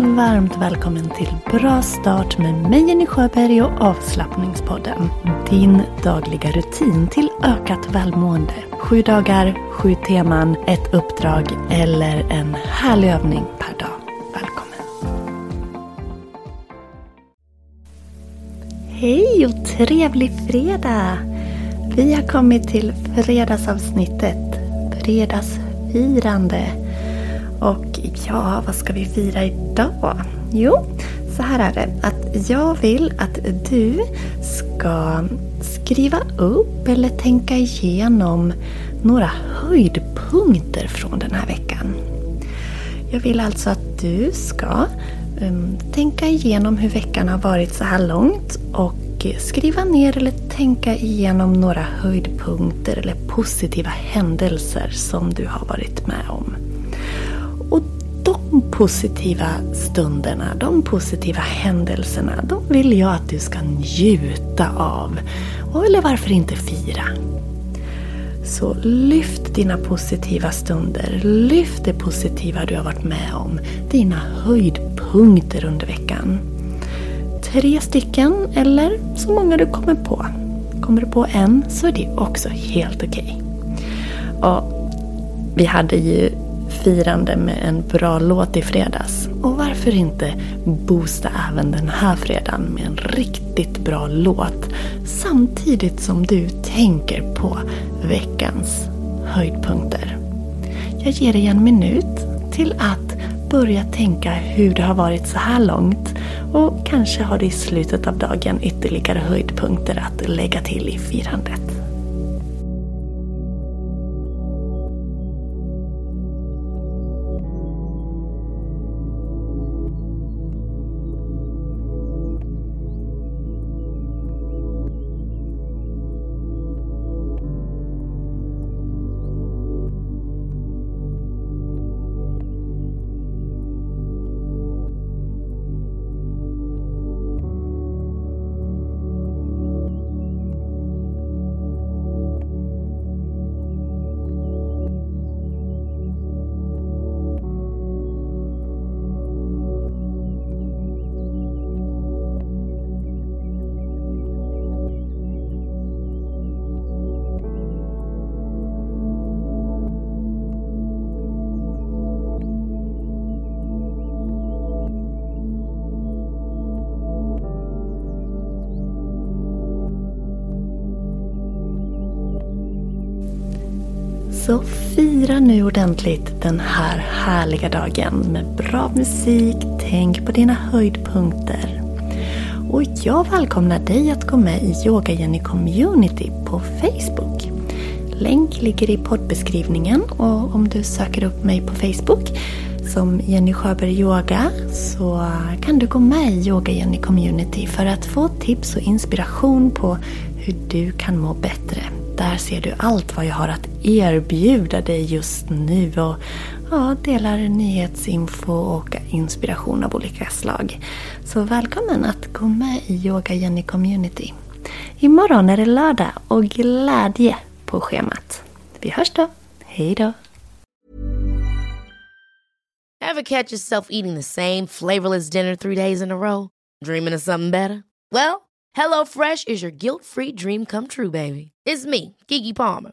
Varmt välkommen till Bra start med mig Jenny Sjöberg och avslappningspodden. Din dagliga rutin till ökat välmående. Sju dagar, sju teman, ett uppdrag eller en härlig övning per dag. Välkommen! Hej och trevlig fredag! Vi har kommit till fredagsavsnittet. Fredagsfirande. Och ja, vad ska vi fira idag? Jo, så här är det. Att jag vill att du ska skriva upp eller tänka igenom några höjdpunkter från den här veckan. Jag vill alltså att du ska um, tänka igenom hur veckan har varit så här långt och skriva ner eller tänka igenom några höjdpunkter eller positiva händelser som du har varit med om. De positiva stunderna, de positiva händelserna, de vill jag att du ska njuta av. Och eller varför inte fira? Så lyft dina positiva stunder, lyft det positiva du har varit med om, dina höjdpunkter under veckan. Tre stycken eller så många du kommer på. Kommer du på en så är det också helt okej. Okay. vi hade ju firande med en bra låt i fredags. Och varför inte boosta även den här fredagen med en riktigt bra låt samtidigt som du tänker på veckans höjdpunkter. Jag ger dig en minut till att börja tänka hur det har varit så här långt och kanske har du i slutet av dagen ytterligare höjdpunkter att lägga till i firandet. Så fira nu ordentligt den här härliga dagen med bra musik, tänk på dina höjdpunkter. Och jag välkomnar dig att gå med i Yoga Jenny Community på Facebook. Länk ligger i poddbeskrivningen och om du söker upp mig på Facebook som Jenny Sjöberg Yoga så kan du gå med i Yoga Jenny Community för att få tips och inspiration på hur du kan må bättre. Där ser du allt vad jag har att erbjuda dig just nu och ja, delar nyhetsinfo och inspiration av olika slag. Så välkommen att gå med i Yoga Jenny Community. Imorgon är det lördag och glädje på schemat. Vi hörs då. Hej då! Have catch yourself eating the same flavorless dinner three days in a row? Dreaming of something better? Well, HelloFresh is your guilt-free dream come true, baby. It's me, Gigi Palmer.